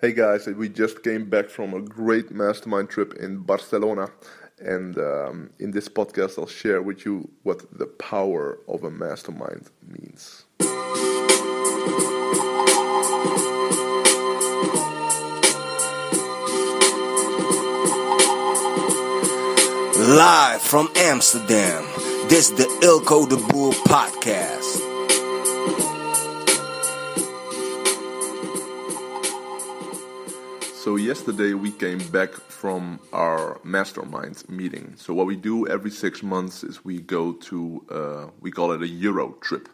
Hey guys, we just came back from a great mastermind trip in Barcelona. And um, in this podcast, I'll share with you what the power of a mastermind means. Live from Amsterdam, this is the Eelco de Boer podcast. So yesterday we came back from our mastermind meeting. So what we do every six months is we go to uh, we call it a Euro trip,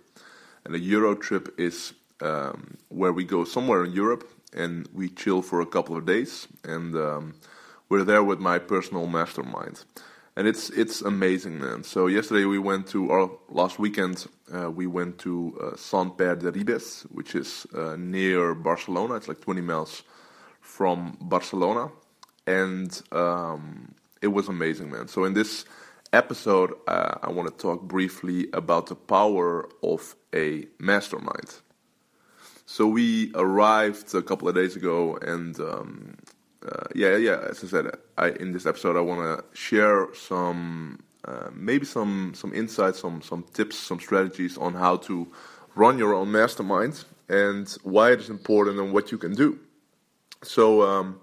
and a Euro trip is um, where we go somewhere in Europe and we chill for a couple of days, and um, we're there with my personal mastermind, and it's it's amazing, man. So yesterday we went to our last weekend uh, we went to uh, Sant Pere de Ribes, which is uh, near Barcelona. It's like 20 miles from Barcelona, and um, it was amazing, man. So in this episode, uh, I want to talk briefly about the power of a mastermind. So we arrived a couple of days ago, and um, uh, yeah, yeah. As I said, I, in this episode, I want to share some, uh, maybe some some insights, some some tips, some strategies on how to run your own mastermind and why it is important and what you can do. So, um,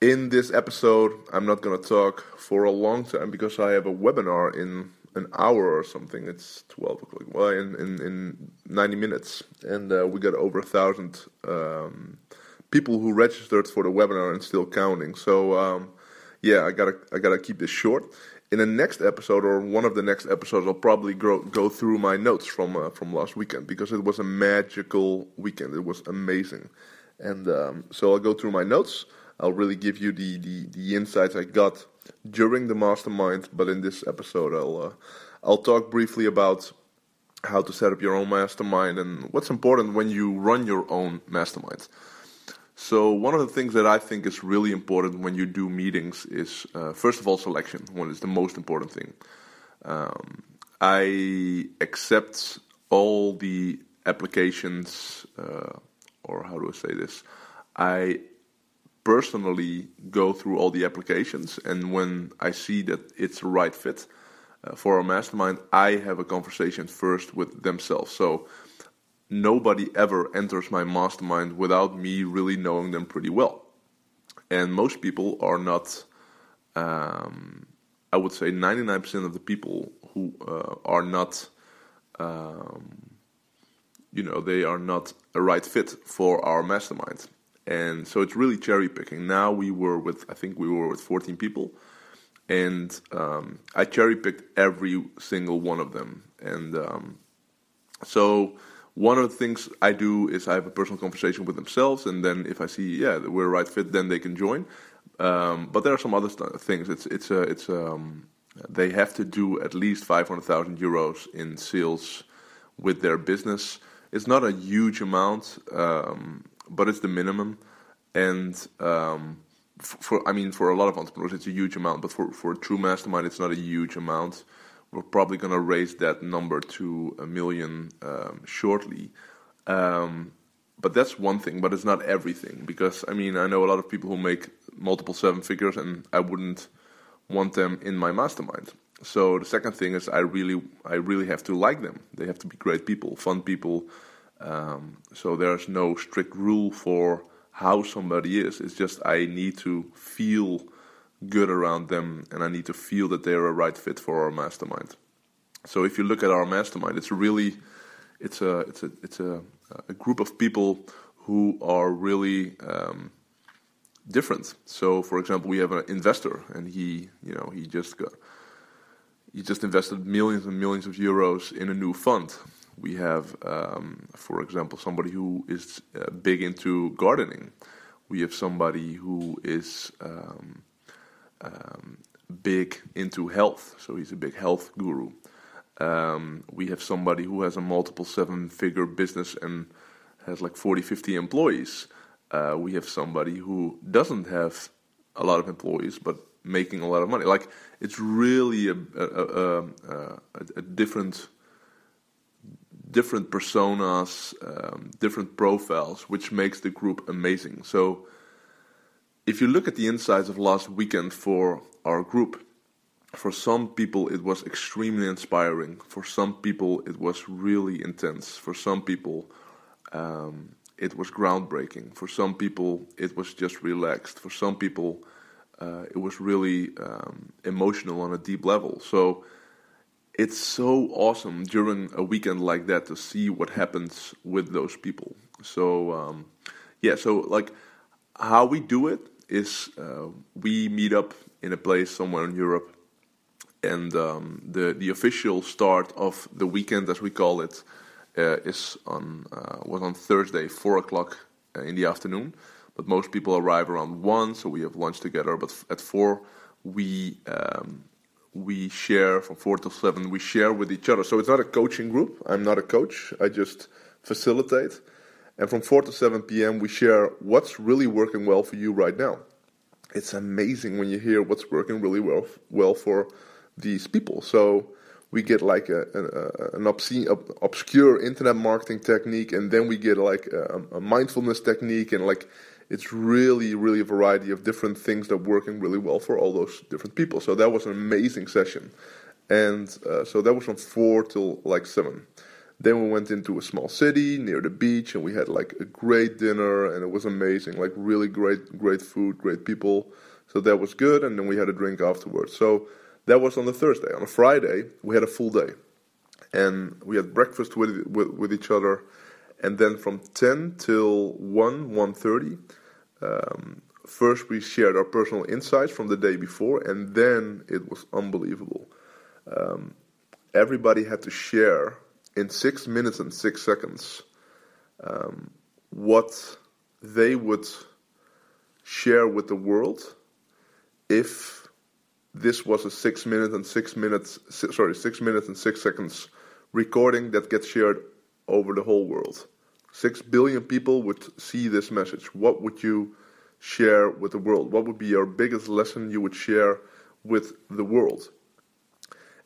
in this episode, I'm not going to talk for a long time because I have a webinar in an hour or something. It's 12 o'clock. Well, in, in, in 90 minutes. And uh, we got over a thousand um, people who registered for the webinar and still counting. So, um, yeah, I gotta I gotta keep this short. In the next episode or one of the next episodes, I'll probably go, go through my notes from uh, from last weekend because it was a magical weekend. It was amazing. And um, so I'll go through my notes. I'll really give you the, the, the insights I got during the mastermind. But in this episode, I'll uh, I'll talk briefly about how to set up your own mastermind and what's important when you run your own mastermind. So one of the things that I think is really important when you do meetings is uh, first of all selection. One is the most important thing. Um, I accept all the applications. Uh, or how do I say this? I personally go through all the applications, and when I see that it's a right fit uh, for a mastermind, I have a conversation first with themselves. So nobody ever enters my mastermind without me really knowing them pretty well. And most people are not, um, I would say 99% of the people who uh, are not um, you know they are not a right fit for our mastermind and so it's really cherry picking. Now we were with i think we were with 14 people and um, i cherry picked every single one of them. And um, so one of the things i do is i have a personal conversation with themselves and then if i see yeah we're a right fit then they can join. Um, but there are some other st- things. It's it's a it's um they have to do at least 500000 euros in sales with their business it's not a huge amount, um, but it's the minimum. And um, for I mean, for a lot of entrepreneurs, it's a huge amount. But for for a true mastermind, it's not a huge amount. We're probably going to raise that number to a million um, shortly. Um, but that's one thing, but it's not everything. Because I mean, I know a lot of people who make multiple seven figures, and I wouldn't want them in my mastermind. So the second thing is I really I really have to like them. They have to be great people, fun people. Um, so there's no strict rule for how somebody is. It's just I need to feel good around them, and I need to feel that they're a right fit for our mastermind. So if you look at our mastermind, it's really it's a it's a it's a, a group of people who are really um, different. So, for example, we have an investor, and he you know he just got he just invested millions and millions of euros in a new fund. We have, um, for example, somebody who is uh, big into gardening. We have somebody who is um, um, big into health, so he's a big health guru. Um, we have somebody who has a multiple seven figure business and has like 40, 50 employees. Uh, we have somebody who doesn't have a lot of employees but making a lot of money. Like it's really a a, a, a, different different personas, um, different profiles, which makes the group amazing. So, if you look at the insights of last weekend for our group, for some people it was extremely inspiring. For some people it was really intense. For some people um, it was groundbreaking. For some people it was just relaxed. For some people uh, it was really um, emotional on a deep level. So it's so awesome during a weekend like that to see what happens with those people. So um, yeah, so like how we do it is uh, we meet up in a place somewhere in Europe, and um, the the official start of the weekend, as we call it, uh, is on uh, was on Thursday, four o'clock uh, in the afternoon. But most people arrive around one, so we have lunch together. But at four, we um, we share from four to seven. We share with each other. So it's not a coaching group. I'm not a coach. I just facilitate. And from four to seven p.m., we share what's really working well for you right now. It's amazing when you hear what's working really well well for these people. So we get like a, a, an obscene, obscure internet marketing technique, and then we get like a, a mindfulness technique, and like it's really, really a variety of different things that working really well for all those different people. So that was an amazing session. And uh, so that was from 4 till like 7. Then we went into a small city near the beach and we had like a great dinner and it was amazing. Like really great, great food, great people. So that was good. And then we had a drink afterwards. So that was on the Thursday. On a Friday, we had a full day. And we had breakfast with, with, with each other and then from 10 till 1 1.30 um, first we shared our personal insights from the day before and then it was unbelievable um, everybody had to share in six minutes and six seconds um, what they would share with the world if this was a six minutes and six minutes sorry six minutes and six seconds recording that gets shared over the whole world. Six billion people would see this message. What would you share with the world? What would be your biggest lesson you would share with the world?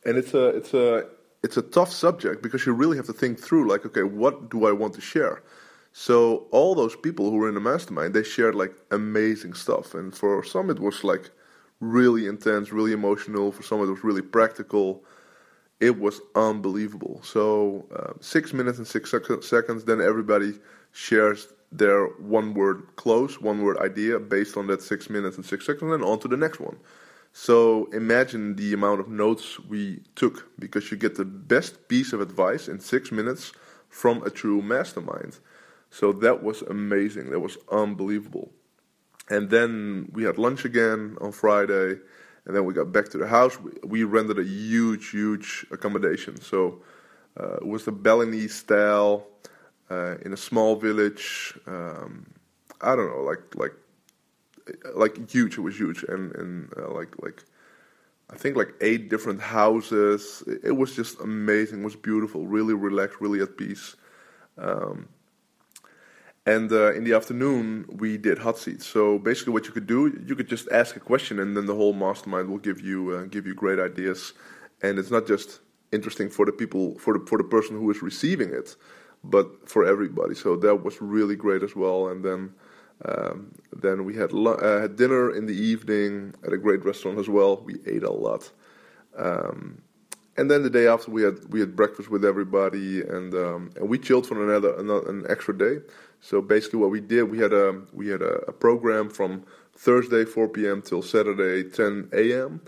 And it's a it's a it's a tough subject because you really have to think through like okay, what do I want to share? So all those people who were in the mastermind, they shared like amazing stuff. And for some it was like really intense, really emotional. For some it was really practical it was unbelievable. So uh, six minutes and six sec- seconds, then everybody shares their one word close, one word idea based on that six minutes and six seconds, and on to the next one. So imagine the amount of notes we took because you get the best piece of advice in six minutes from a true mastermind. So that was amazing. That was unbelievable. And then we had lunch again on Friday and then we got back to the house. We, we rented a huge, huge accommodation. So uh, it was the Balinese style uh, in a small village. Um, I don't know, like like like huge. It was huge, and and uh, like like I think like eight different houses. It, it, was just amazing. It was beautiful. Really relaxed. Really at peace. Um, and uh, in the afternoon, we did hot seats. So basically, what you could do, you could just ask a question, and then the whole mastermind will give you uh, give you great ideas. And it's not just interesting for the people for the for the person who is receiving it, but for everybody. So that was really great as well. And then um, then we had uh, had dinner in the evening at a great restaurant as well. We ate a lot. Um, and then the day after we had we had breakfast with everybody and um, and we chilled for another, another an extra day. So basically, what we did we had a we had a, a program from Thursday 4 p.m. till Saturday 10 a.m.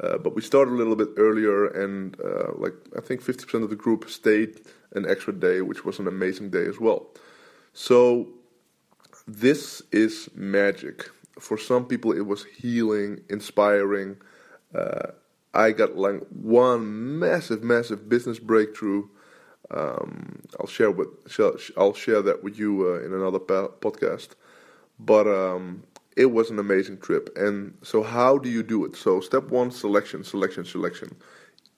Uh, but we started a little bit earlier, and uh, like I think 50% of the group stayed an extra day, which was an amazing day as well. So this is magic. For some people, it was healing, inspiring. Uh, I got like one massive, massive business breakthrough. Um, I'll share with I'll share that with you uh, in another podcast. But um, it was an amazing trip. And so, how do you do it? So, step one: selection, selection, selection.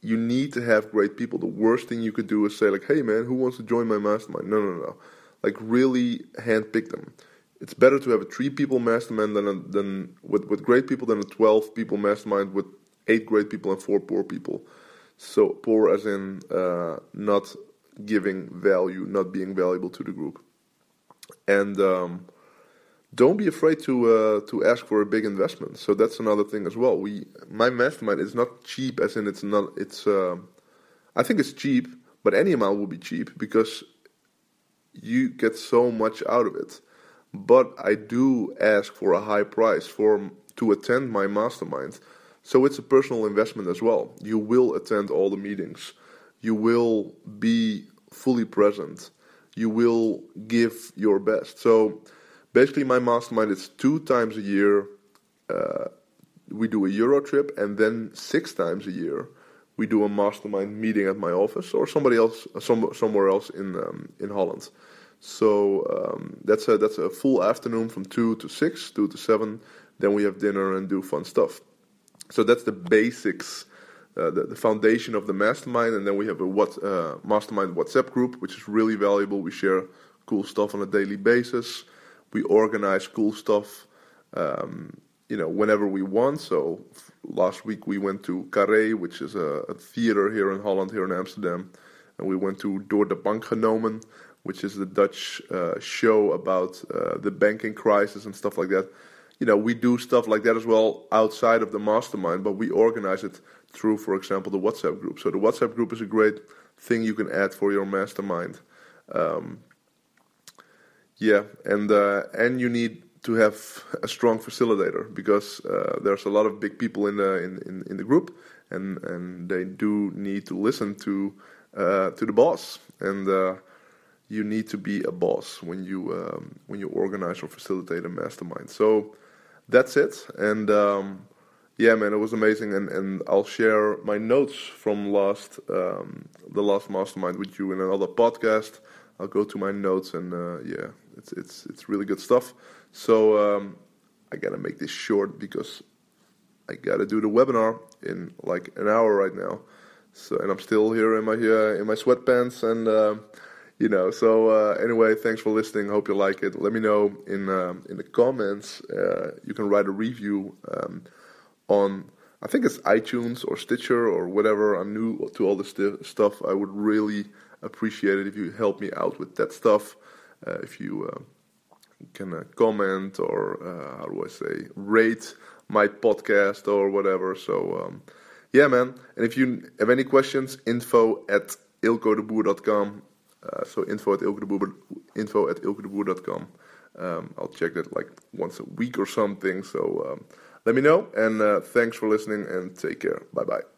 You need to have great people. The worst thing you could do is say like, "Hey, man, who wants to join my mastermind?" No, no, no. Like, really handpick them. It's better to have a three people mastermind than a, than with with great people than a twelve people mastermind with eight great people and four poor people. So poor as in uh, not giving value, not being valuable to the group. And um, don't be afraid to uh, to ask for a big investment. So that's another thing as well. We my mastermind is not cheap, as in it's not. It's uh, I think it's cheap, but any amount will be cheap because you get so much out of it. But I do ask for a high price for to attend my mastermind. So it's a personal investment as well. You will attend all the meetings. You will be fully present. You will give your best. So basically, my mastermind is two times a year. Uh, we do a Euro trip, and then six times a year we do a mastermind meeting at my office or somebody else, some, somewhere else in um, in Holland. So um, that's a that's a full afternoon from two to six, two to seven. Then we have dinner and do fun stuff. So that's the basics, uh, the, the, foundation of the mastermind. And then we have a what uh, mastermind WhatsApp group, which is really valuable. We share cool stuff on a daily basis. We organize cool stuff, um, you know, whenever we want. So last week we went to Carré, which is a, a, theater here in Holland, here in Amsterdam, and we went to Door de Bank genomen which is the Dutch uh, show about uh, the banking crisis and stuff like that. You know, we do stuff like that as well outside of the mastermind, but we organize it through, for example, the WhatsApp group. So the WhatsApp group is a great thing you can add for your mastermind. Um, yeah, and uh, and you need to have a strong facilitator because uh, there's a lot of big people in the in, in, in, the group, and and they do need to listen to uh, to the boss and uh, you need to be a boss when you um, when you organize or facilitate a mastermind. So that's it. And um, yeah, man, it was amazing. And, and I'll share my notes from last um, the last mastermind with you in another podcast. I'll go to my notes and uh, yeah, it's it's it's really good stuff. So um, I gotta make this short because I gotta do the webinar in like an hour right now. So and I'm still here in my uh, in my sweatpants and. Uh, you know. So uh, anyway, thanks for listening. Hope you like it. Let me know in um, in the comments. Uh, you can write a review um, on I think it's iTunes or Stitcher or whatever. I'm new to all this st- stuff. I would really appreciate it if you help me out with that stuff. Uh, if you uh, can uh, comment or how do I say rate my podcast or whatever. So. Um, yeah, man. And if you have any questions, info at eelcodeboer.com uh, so info at eelcodeboer, info at eelcodeboer.com. Um, I'll check that like once a week or something. So um, let me know. And uh, thanks for listening and take care. Bye bye.